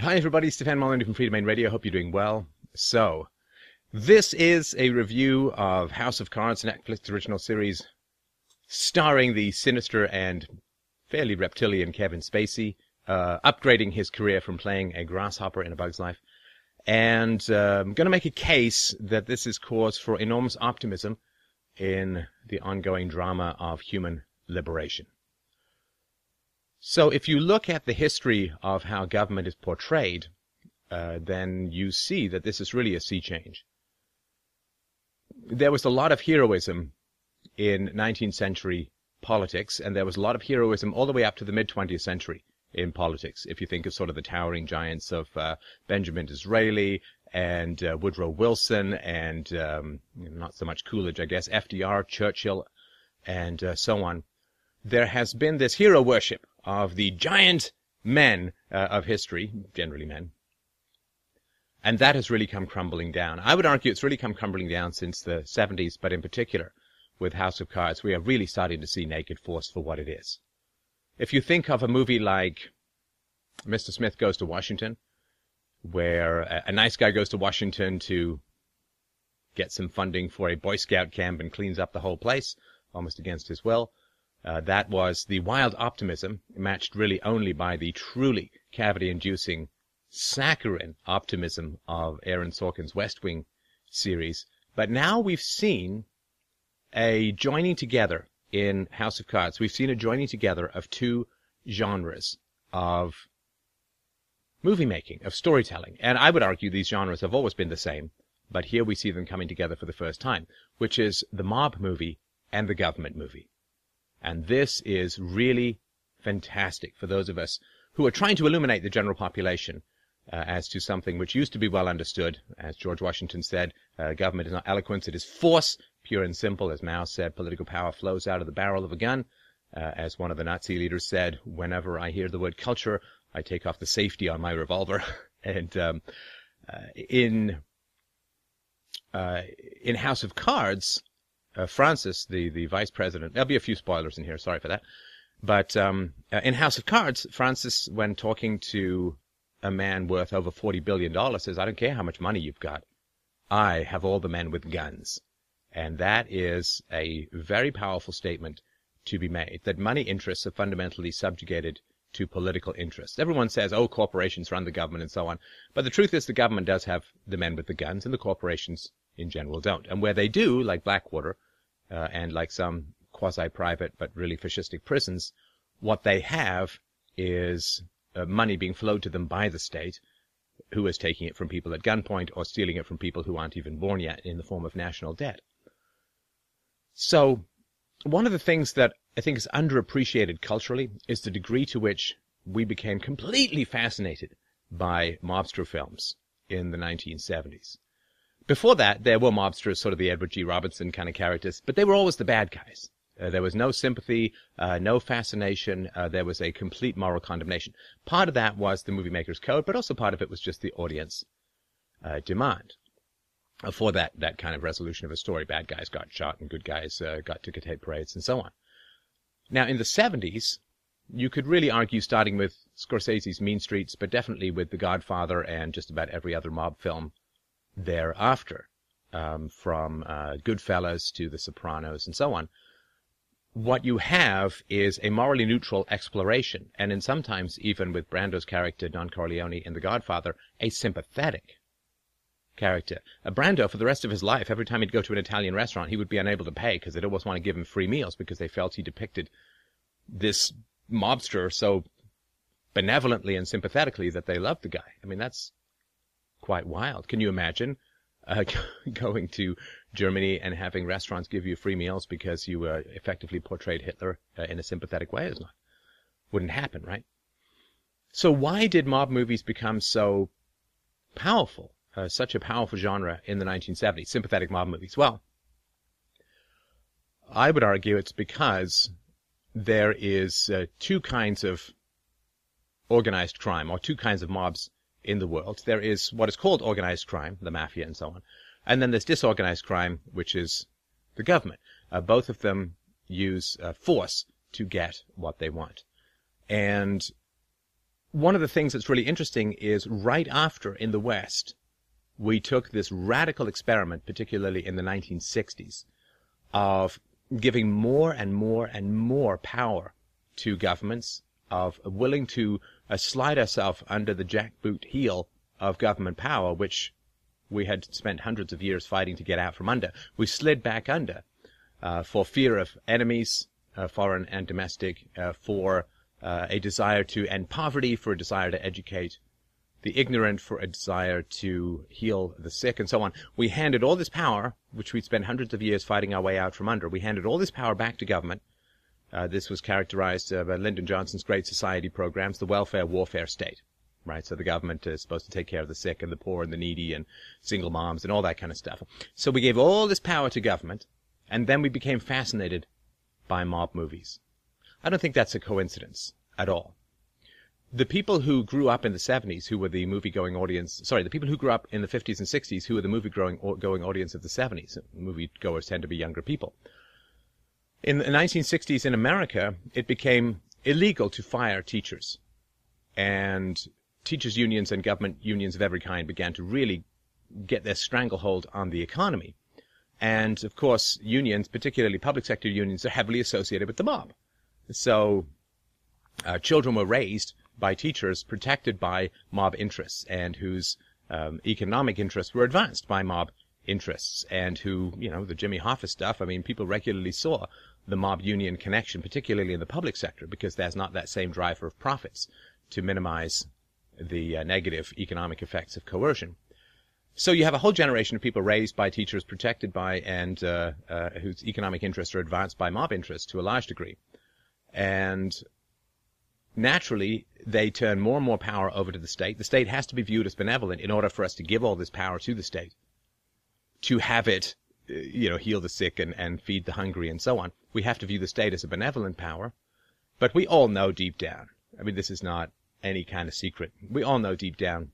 Hi, everybody. Stefan Molyneux from Freedomain Radio. Hope you're doing well. So, this is a review of House of Cards, Netflix original series starring the sinister and fairly reptilian Kevin Spacey, uh, upgrading his career from playing a grasshopper in A Bug's Life. And uh, I'm going to make a case that this is cause for enormous optimism in the ongoing drama of human liberation. So if you look at the history of how government is portrayed, uh, then you see that this is really a sea change. There was a lot of heroism in 19th century politics, and there was a lot of heroism all the way up to the mid 20th century in politics. If you think of sort of the towering giants of uh, Benjamin Disraeli and uh, Woodrow Wilson and um, not so much Coolidge, I guess, FDR, Churchill, and uh, so on, there has been this hero worship of the giant men uh, of history, generally men. And that has really come crumbling down. I would argue it's really come crumbling down since the 70s, but in particular with House of Cards, we are really starting to see Naked Force for what it is. If you think of a movie like Mr. Smith Goes to Washington, where a, a nice guy goes to Washington to get some funding for a Boy Scout camp and cleans up the whole place, almost against his will, uh, that was the wild optimism, matched really only by the truly cavity-inducing, saccharine optimism of Aaron Sorkin's West Wing series. But now we've seen a joining together in House of Cards. We've seen a joining together of two genres of movie making, of storytelling. And I would argue these genres have always been the same, but here we see them coming together for the first time, which is the mob movie and the government movie. And this is really fantastic for those of us who are trying to illuminate the general population uh, as to something which used to be well understood. As George Washington said, uh, government is not eloquence, it is force, pure and simple. As Mao said, political power flows out of the barrel of a gun. Uh, as one of the Nazi leaders said, whenever I hear the word culture, I take off the safety on my revolver. and um, uh, in uh, in House of Cards, uh, Francis, the, the vice president, there'll be a few spoilers in here, sorry for that. But um, uh, in House of Cards, Francis, when talking to a man worth over $40 billion, says, I don't care how much money you've got. I have all the men with guns. And that is a very powerful statement to be made, that money interests are fundamentally subjugated to political interests. Everyone says, oh, corporations run the government and so on. But the truth is the government does have the men with the guns and the corporations in general don't. And where they do, like Blackwater, uh, and like some quasi-private but really fascistic prisons, what they have is uh, money being flowed to them by the state, who is taking it from people at gunpoint or stealing it from people who aren't even born yet in the form of national debt. So, one of the things that I think is underappreciated culturally is the degree to which we became completely fascinated by mobster films in the 1970s. Before that, there were mobsters, sort of the Edward G. Robinson kind of characters, but they were always the bad guys. Uh, there was no sympathy, uh, no fascination. Uh, there was a complete moral condemnation. Part of that was the movie maker's code, but also part of it was just the audience uh, demand for that that kind of resolution of a story. Bad guys got shot, and good guys uh, got ticker tape parades, and so on. Now, in the 70s, you could really argue, starting with Scorsese's Mean Streets, but definitely with The Godfather and just about every other mob film thereafter, um, from uh, Goodfellas to The Sopranos and so on, what you have is a morally neutral exploration, and in sometimes even with Brando's character Don Corleone in The Godfather, a sympathetic character. Uh, Brando, for the rest of his life, every time he'd go to an Italian restaurant, he would be unable to pay because they'd always want to give him free meals because they felt he depicted this mobster so benevolently and sympathetically that they loved the guy. I mean, that's quite wild. Can you imagine uh, going to Germany and having restaurants give you free meals because you uh, effectively portrayed Hitler uh, in a sympathetic way? It's not, wouldn't happen, right? So why did mob movies become so powerful, uh, such a powerful genre in the 1970s, sympathetic mob movies? Well, I would argue it's because there is uh, two kinds of organized crime, or two kinds of mobs in the world. There is what is called organized crime, the mafia and so on. And then there's disorganized crime, which is the government. Uh, both of them use uh, force to get what they want. And one of the things that's really interesting is right after in the West, we took this radical experiment, particularly in the 1960s, of giving more and more and more power to governments, of willing to uh, slide ourselves under the jackboot heel of government power, which we had spent hundreds of years fighting to get out from under. We slid back under uh, for fear of enemies, uh, foreign and domestic, uh, for uh, a desire to end poverty, for a desire to educate the ignorant, for a desire to heal the sick, and so on. We handed all this power, which we'd spent hundreds of years fighting our way out from under, we handed all this power back to government. Uh, this was characterized uh, by Lyndon Johnson's Great Society programs, the welfare warfare state. Right, so the government is supposed to take care of the sick and the poor and the needy and single moms and all that kind of stuff. So we gave all this power to government, and then we became fascinated by mob movies. I don't think that's a coincidence at all. The people who grew up in the 70s, who were the movie going audience, sorry, the people who grew up in the 50s and 60s, who were the movie going, audience of the 70s, movie goers tend to be younger people. In the 1960s in America, it became illegal to fire teachers. And teachers' unions and government unions of every kind began to really get their stranglehold on the economy. And of course, unions, particularly public sector unions, are heavily associated with the mob. So uh, children were raised by teachers protected by mob interests and whose um, economic interests were advanced by mob interests and who, you know, the Jimmy Hoffa stuff, I mean, people regularly saw the mob union connection, particularly in the public sector, because there's not that same driver of profits to minimize the uh, negative economic effects of coercion. So you have a whole generation of people raised by teachers, protected by, and uh, uh, whose economic interests are advanced by mob interests to a large degree. And naturally, they turn more and more power over to the state. The state has to be viewed as benevolent in order for us to give all this power to the state, to have it, you know, heal the sick and, and feed the hungry and so on. We have to view the state as a benevolent power. But we all know deep down, I mean, this is not any kind of secret. We all know deep down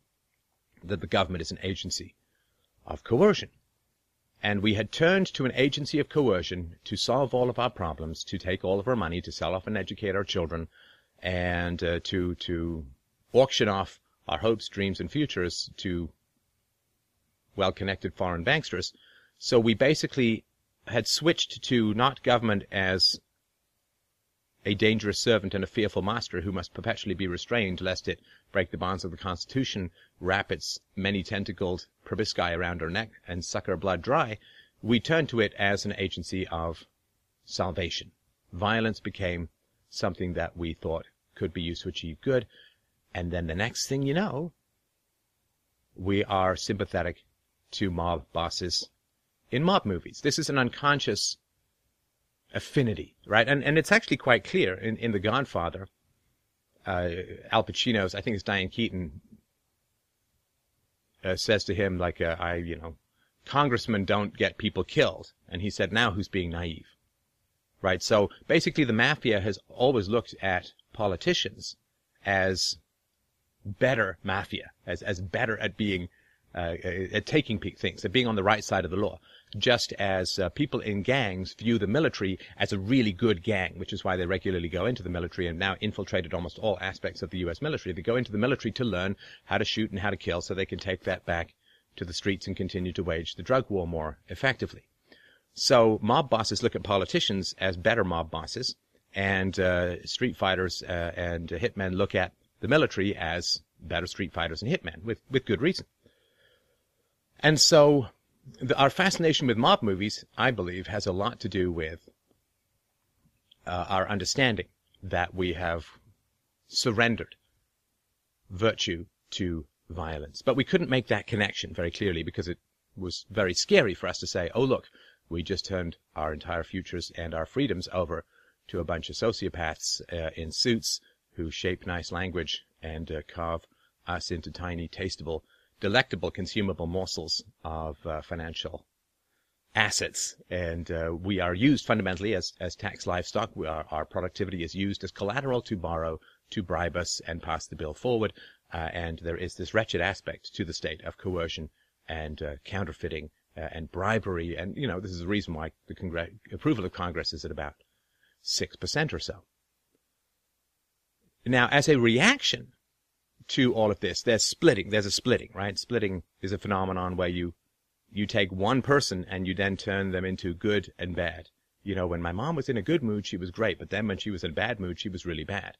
that the government is an agency of coercion. And we had turned to an agency of coercion to solve all of our problems, to take all of our money, to sell off and educate our children, and uh, to to auction off our hopes, dreams, and futures to well-connected foreign banksters. So we basically had switched to not government as a dangerous servant and a fearful master who must perpetually be restrained lest it break the bonds of the Constitution, wrap its many tentacled proboscis around our neck, and suck our blood dry, we turned to it as an agency of salvation. Violence became something that we thought could be used to achieve good. And then the next thing you know, we are sympathetic to mob bosses in mob movies. This is an unconscious affinity, right? And and it's actually quite clear in, in The Godfather. Uh, Al Pacino's, I think it's Diane Keaton, uh, says to him like, uh, "I, you know, congressmen don't get people killed," and he said, "Now who's being naive?" Right. So basically, the mafia has always looked at politicians as better mafia, as as better at being uh, at taking things, at being on the right side of the law just as uh, people in gangs view the military as a really good gang, which is why they regularly go into the military and now infiltrated almost all aspects of the U.S. military. They go into the military to learn how to shoot and how to kill so they can take that back to the streets and continue to wage the drug war more effectively. So mob bosses look at politicians as better mob bosses, and uh, street fighters uh, and hitmen look at the military as better street fighters and hitmen, with, with good reason. And so the, our fascination with mob movies, I believe, has a lot to do with uh, our understanding that we have surrendered virtue to violence. But we couldn't make that connection very clearly because it was very scary for us to say, oh, look, we just turned our entire futures and our freedoms over to a bunch of sociopaths uh, in suits who shape nice language and uh, carve us into tiny, tasteable delectable consumable morsels of uh, financial assets. And uh, we are used fundamentally as, as tax livestock. Are, our productivity is used as collateral to borrow, to bribe us, and pass the bill forward. Uh, and there is this wretched aspect to the state of coercion and uh, counterfeiting uh, and bribery. And, you know, this is the reason why the approval of Congress is at about 6% or so. Now, as a reaction to all of this. There's splitting. There's a splitting, right? Splitting is a phenomenon where you you take one person and you then turn them into good and bad. You know, when my mom was in a good mood, she was great, but then when she was in a bad mood, she was really bad.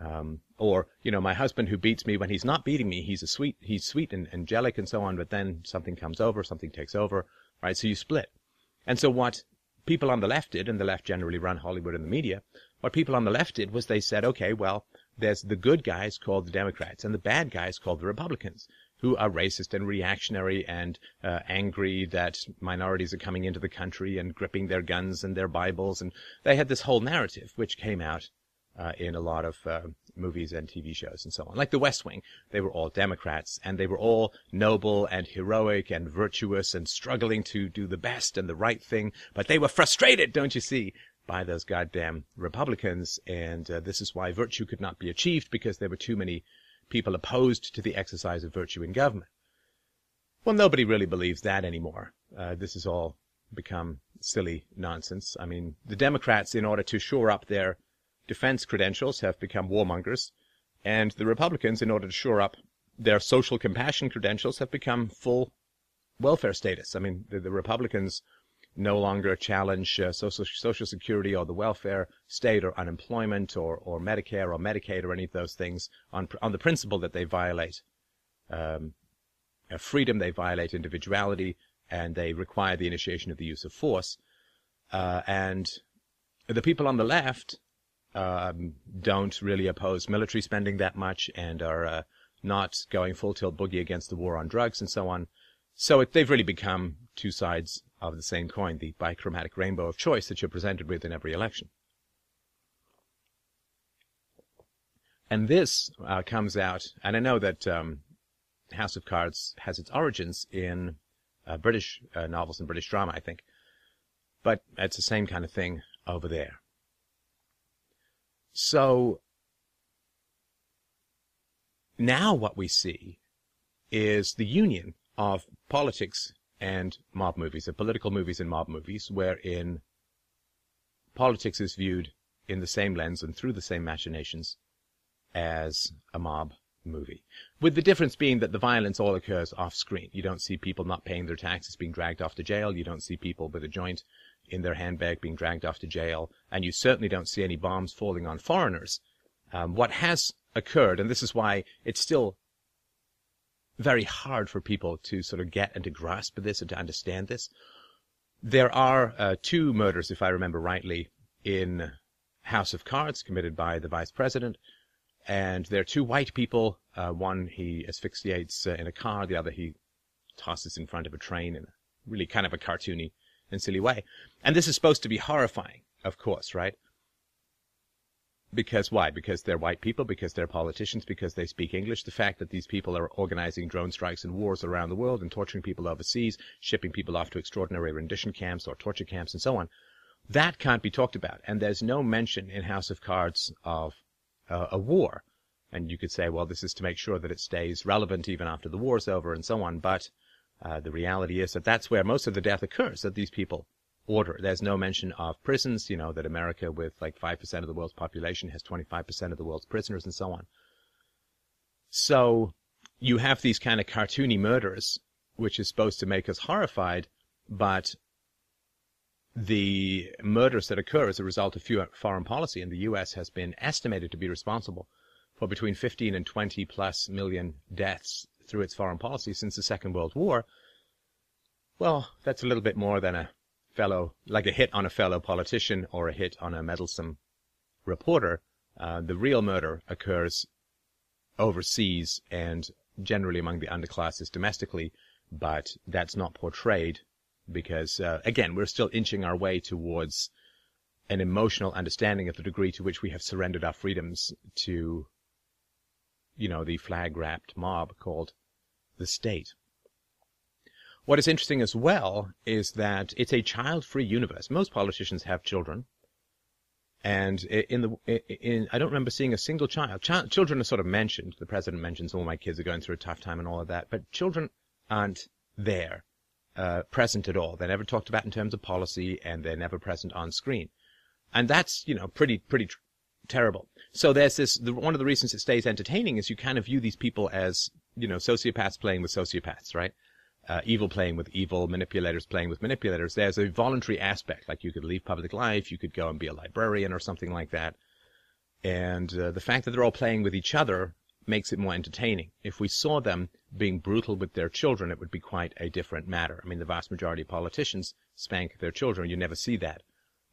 Um, or you know, my husband who beats me when he's not beating me, he's a sweet, he's sweet and angelic and so on, but then something comes over, something takes over, right? So you split. And so what people on the left did, and the left generally run Hollywood and the media, what people on the left did was they said, okay, well, there's the good guys called the Democrats and the bad guys called the Republicans who are racist and reactionary and uh, angry that minorities are coming into the country and gripping their guns and their Bibles. And they had this whole narrative, which came out uh, in a lot of uh, movies and TV shows and so on. Like The West Wing, they were all Democrats and they were all noble and heroic and virtuous and struggling to do the best and the right thing, but they were frustrated, don't you see, by those goddamn Republicans. And uh, this is why virtue could not be achieved because there were too many people opposed to the exercise of virtue in government. Well, nobody really believes that anymore. Uh, this has all become silly nonsense. I mean, the Democrats, in order to shore up their defense credentials, have become warmongers, and the Republicans, in order to shore up their social compassion credentials, have become full welfare status. I mean, the, the Republicans no longer challenge uh, social, social security or the welfare state or unemployment or, or Medicare or Medicaid or any of those things on, on the principle that they violate um, freedom, they violate individuality, and they require the initiation of the use of force. Uh, and the people on the left um, don't really oppose military spending that much and are uh, not going full tilt boogie against the war on drugs and so on. So it, they've really become two sides of the same coin, the bichromatic rainbow of choice that you're presented with in every election. And this uh, comes out, and I know that um, House of Cards has its origins in uh, British uh, novels and British drama, I think, but it's the same kind of thing over there. So now what we see is the union of politics and mob movies, of political movies and mob movies, wherein politics is viewed in the same lens and through the same machinations as a mob movie. With the difference being that the violence all occurs off screen. You don't see people not paying their taxes being dragged off to jail. You don't see people with a joint in their handbag being dragged off to jail. And you certainly don't see any bombs falling on foreigners. Um, what has occurred, and this is why it's still very hard for people to sort of get and to grasp this and to understand this. There are uh, two murders, if I remember rightly, in House of Cards committed by the vice president. And there are two white people. Uh, one he asphyxiates uh, in a car, the other he tosses in front of a train in a really kind of a cartoony and silly way. And this is supposed to be horrifying, of course, right? Because why? Because they're white people, because they're politicians, because they speak English. The fact that these people are organizing drone strikes and wars around the world and torturing people overseas, shipping people off to extraordinary rendition camps or torture camps and so on, that can't be talked about. And there's no mention in House of Cards of uh, a war. And you could say, well, this is to make sure that it stays relevant even after the war's over and so on. But uh, the reality is that that's where most of the death occurs, that these people order. There's no mention of prisons, you know, that America with like 5% of the world's population has 25% of the world's prisoners and so on. So you have these kind of cartoony murders, which is supposed to make us horrified, but the murders that occur as a result of foreign policy in the U.S. has been estimated to be responsible for between 15 and 20 plus million deaths through its foreign policy since the Second World War. Well, that's a little bit more than a fellow, like a hit on a fellow politician or a hit on a meddlesome reporter, uh, the real murder occurs overseas and generally among the underclasses domestically, but that's not portrayed because, uh, again, we're still inching our way towards an emotional understanding of the degree to which we have surrendered our freedoms to, you know, the flag wrapped mob called the state. What is interesting as well is that it's a child-free universe. Most politicians have children, and in the in I don't remember seeing a single child. Ch- children are sort of mentioned. The president mentions all my kids are going through a tough time and all of that, but children aren't there, uh, present at all. They're never talked about in terms of policy, and they're never present on screen, and that's you know pretty pretty tr- terrible. So there's this. The, one of the reasons it stays entertaining is you kind of view these people as you know sociopaths playing with sociopaths, right? Uh, evil playing with evil, manipulators playing with manipulators. There's a voluntary aspect, like you could leave public life, you could go and be a librarian or something like that. And uh, the fact that they're all playing with each other makes it more entertaining. If we saw them being brutal with their children, it would be quite a different matter. I mean, the vast majority of politicians spank their children. You never see that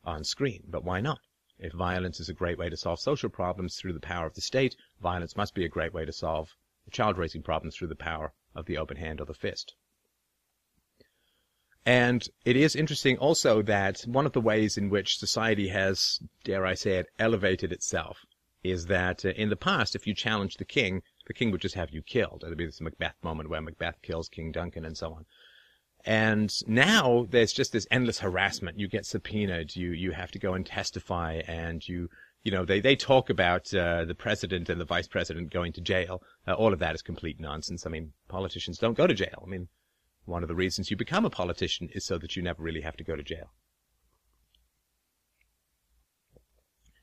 on screen. But why not? If violence is a great way to solve social problems through the power of the state, violence must be a great way to solve child raising problems through the power of the open hand or the fist. And it is interesting also that one of the ways in which society has, dare I say it, elevated itself is that uh, in the past, if you challenged the king, the king would just have you killed. There'd be this Macbeth moment where Macbeth kills King Duncan and so on. And now there's just this endless harassment. You get subpoenaed. You you have to go and testify, and you you know they they talk about uh, the president and the vice president going to jail. Uh, all of that is complete nonsense. I mean, politicians don't go to jail. I mean, one of the reasons you become a politician is so that you never really have to go to jail.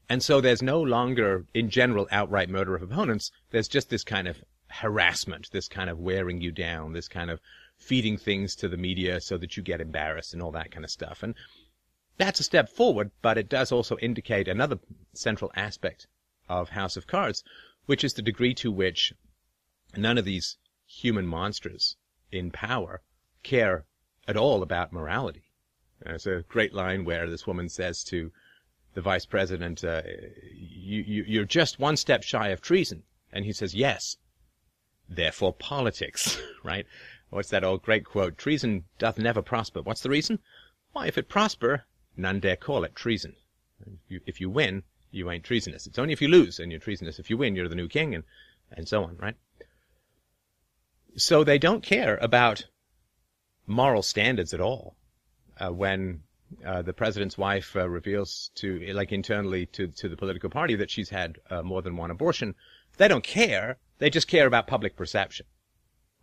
And so there's no longer, in general, outright murder of opponents. There's just this kind of harassment, this kind of wearing you down, this kind of feeding things to the media so that you get embarrassed and all that kind of stuff. And that's a step forward, but it does also indicate another central aspect of House of Cards, which is the degree to which none of these human monsters in power care at all about morality. There's a great line where this woman says to the vice president, uh, you, you, you're just one step shy of treason. And he says, yes. Therefore politics, right? What's that old great quote? Treason doth never prosper. What's the reason? Why, if it prosper, none dare call it treason. If you, if you win, you ain't treasonous. It's only if you lose and you're treasonous. If you win, you're the new king and, and so on, right? So they don't care about moral standards at all. Uh, when uh, the president's wife uh, reveals to, like internally to, to the political party that she's had uh, more than one abortion, they don't care. They just care about public perception,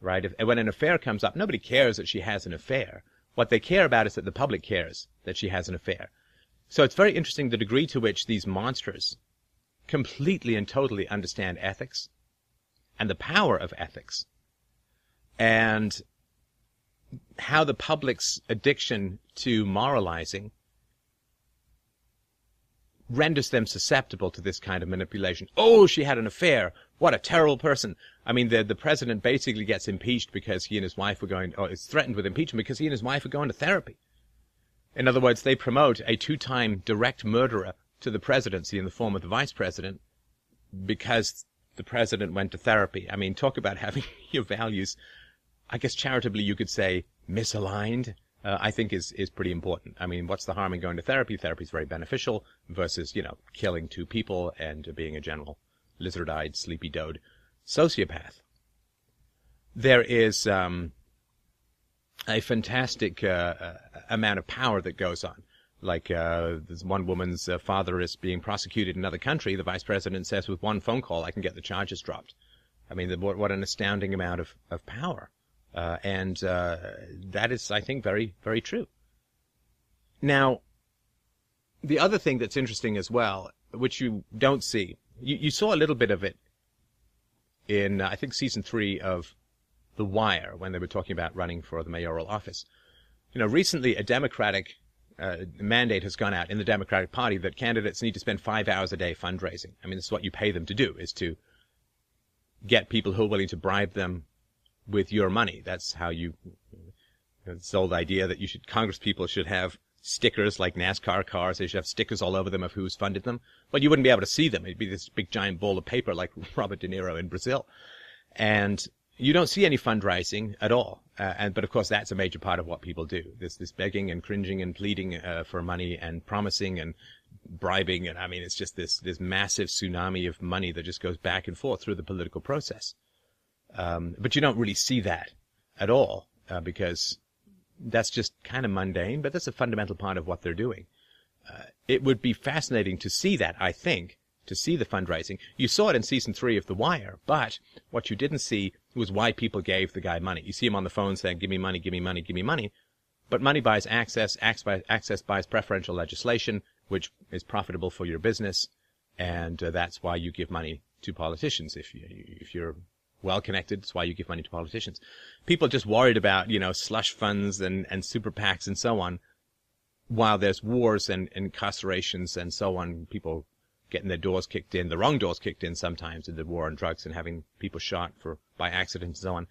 right? If, when an affair comes up, nobody cares that she has an affair. What they care about is that the public cares that she has an affair. So it's very interesting the degree to which these monsters completely and totally understand ethics and the power of ethics and how the public's addiction to moralizing renders them susceptible to this kind of manipulation. Oh, she had an affair. What a terrible person. I mean, the, the president basically gets impeached because he and his wife were going, or is threatened with impeachment because he and his wife are going to therapy. In other words, they promote a two-time direct murderer to the presidency in the form of the vice president because the president went to therapy. I mean, talk about having your values I guess charitably you could say misaligned, uh, I think is, is pretty important. I mean, what's the harm in going to therapy? Therapy is very beneficial versus, you know, killing two people and being a general lizard-eyed, sleepy-toed sociopath. There is um, a fantastic uh, uh, amount of power that goes on. Like uh, this one woman's uh, father is being prosecuted in another country. The vice president says, with one phone call, I can get the charges dropped. I mean, what, what an astounding amount of, of power. Uh, and uh, that is, I think, very, very true. Now, the other thing that's interesting as well, which you don't see, you, you saw a little bit of it in, uh, I think, season three of The Wire when they were talking about running for the mayoral office. You know, recently a Democratic uh, mandate has gone out in the Democratic Party that candidates need to spend five hours a day fundraising. I mean, this is what you pay them to do, is to get people who are willing to bribe them with your money. That's how you, this old idea that you should, Congress people should have stickers like NASCAR cars. They should have stickers all over them of who's funded them. But you wouldn't be able to see them. It'd be this big giant ball of paper like Robert De Niro in Brazil. And you don't see any fundraising at all. Uh, and, but of course that's a major part of what people do. This, this begging and cringing and pleading, uh, for money and promising and bribing. And I mean, it's just this, this massive tsunami of money that just goes back and forth through the political process. Um, but you don't really see that at all uh, because that's just kind of mundane, but that's a fundamental part of what they're doing. Uh, it would be fascinating to see that, I think, to see the fundraising. You saw it in season three of The Wire, but what you didn't see was why people gave the guy money. You see him on the phone saying, give me money, give me money, give me money. But money buys access, access buys preferential legislation, which is profitable for your business. and uh, that's why you give money to politicians. If you if you're well connected, that's why you give money to politicians. People are just worried about you know slush funds and and super PACs and so on. While there's wars and incarcerations and so on, people getting their doors kicked in, the wrong doors kicked in sometimes in the war on drugs and having people shot for by accident and so on.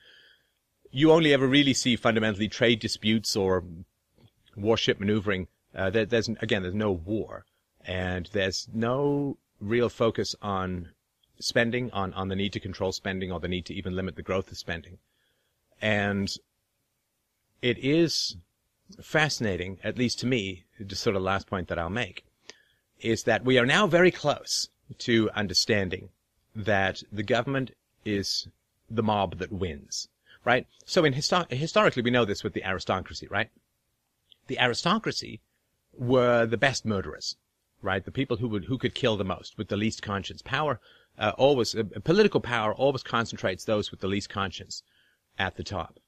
You only ever really see fundamentally trade disputes or warship maneuvering. Uh, there, there's again, there's no war, and there's no real focus on spending, on on the need to control spending or the need to even limit the growth of spending, and it is fascinating, at least to me, just sort of last point that I'll make, is that we are now very close to understanding that the government is the mob that wins, right? So in histo- historically, we know this with the aristocracy, right? The aristocracy were the best murderers, right? The people who would who could kill the most with the least conscience. Power uh, always uh, political power always concentrates those with the least conscience at the top.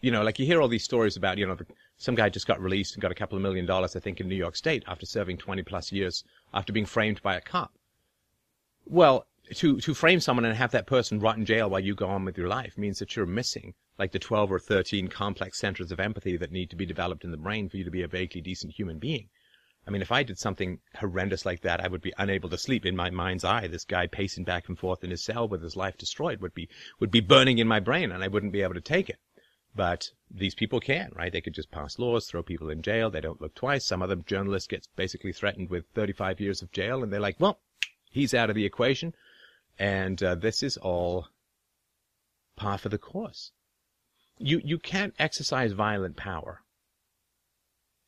You know, like you hear all these stories about, you know, some guy just got released and got a couple of million dollars, I think, in New York State after serving 20 plus years after being framed by a cop. Well, to, to frame someone and have that person rot in jail while you go on with your life means that you're missing like the 12 or 13 complex centers of empathy that need to be developed in the brain for you to be a vaguely decent human being. I mean, if I did something horrendous like that, I would be unable to sleep in my mind's eye. This guy pacing back and forth in his cell with his life destroyed would be, would be burning in my brain and I wouldn't be able to take it. But these people can, right? They could just pass laws, throw people in jail. They don't look twice. Some other journalist gets basically threatened with 35 years of jail, and they're like, well, he's out of the equation. And uh, this is all par for the course. You you can't exercise violent power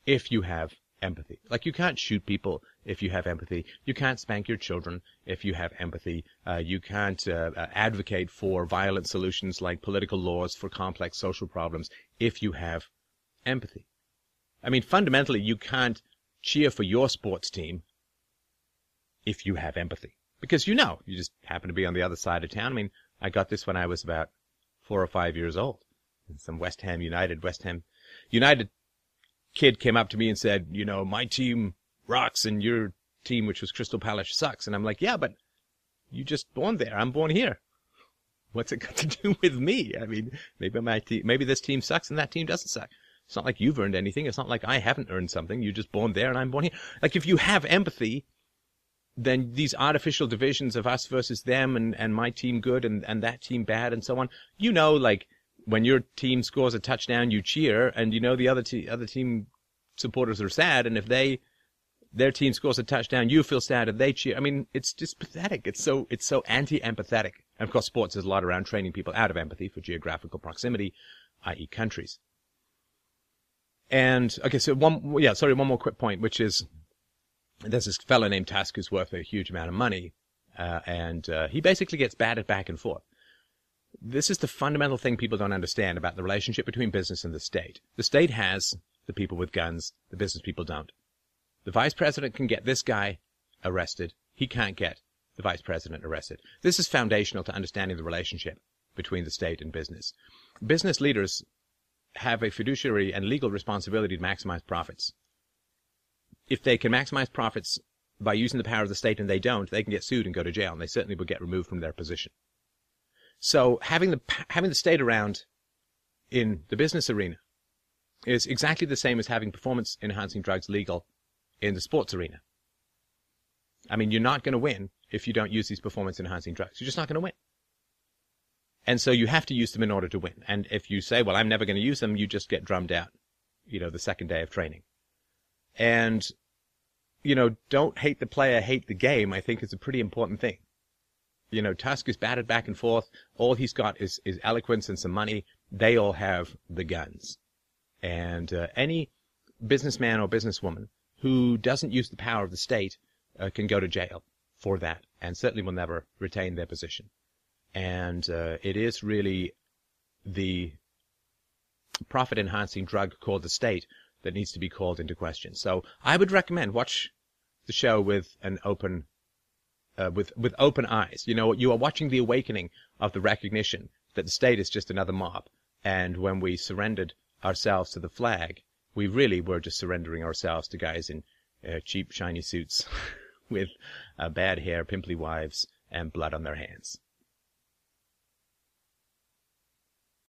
if you have empathy. Like you can't shoot people if you have empathy. You can't spank your children if you have empathy. Uh, you can't uh, uh, advocate for violent solutions like political laws for complex social problems if you have empathy. I mean, fundamentally, you can't cheer for your sports team if you have empathy. Because you know, you just happen to be on the other side of town. I mean, I got this when I was about four or five years old. Some West Ham United, West Ham United kid came up to me and said, you know, my team rocks and your team, which was Crystal Palace, sucks. And I'm like, yeah, but you just born there. I'm born here. What's it got to do with me? I mean, maybe my team, maybe this team sucks and that team doesn't suck. It's not like you've earned anything. It's not like I haven't earned something. You're just born there and I'm born here. Like if you have empathy, then these artificial divisions of us versus them and, and my team good and, and that team bad and so on, you know, like when your team scores a touchdown, you cheer, and you know the other te- other team supporters are sad, and if they their team scores a touchdown, you feel sad and they cheer. I mean, it's just pathetic. It's so it's so anti-empathetic. And of course, sports is a lot around training people out of empathy for geographical proximity, i.e., countries. And okay, so one yeah, sorry, one more quick point, which is there's this fellow named Tusk who's worth a huge amount of money, uh, and uh, he basically gets batted back and forth. This is the fundamental thing people don't understand about the relationship between business and the state. The state has the people with guns, the business people don't. The vice president can get this guy arrested. He can't get the vice president arrested. This is foundational to understanding the relationship between the state and business. Business leaders have a fiduciary and legal responsibility to maximize profits. If they can maximize profits by using the power of the state and they don't, they can get sued and go to jail, and they certainly will get removed from their position. So having the having the state around in the business arena is exactly the same as having performance enhancing drugs legal in the sports arena. I mean, you're not going to win if you don't use these performance enhancing drugs. You're just not going to win. And so you have to use them in order to win. And if you say, well, I'm never going to use them, you just get drummed out, you know, the second day of training. And, you know, don't hate the player, hate the game, I think is a pretty important thing you know, Tusk is batted back and forth. All he's got is, is eloquence and some money. They all have the guns. And uh, any businessman or businesswoman who doesn't use the power of the state uh, can go to jail for that and certainly will never retain their position. And uh, it is really the profit enhancing drug called the state that needs to be called into question. So I would recommend watch the show with an open uh, with with open eyes. You know, you are watching the awakening of the recognition that the state is just another mob. And when we surrendered ourselves to the flag, we really were just surrendering ourselves to guys in uh, cheap, shiny suits with uh, bad hair, pimply wives, and blood on their hands.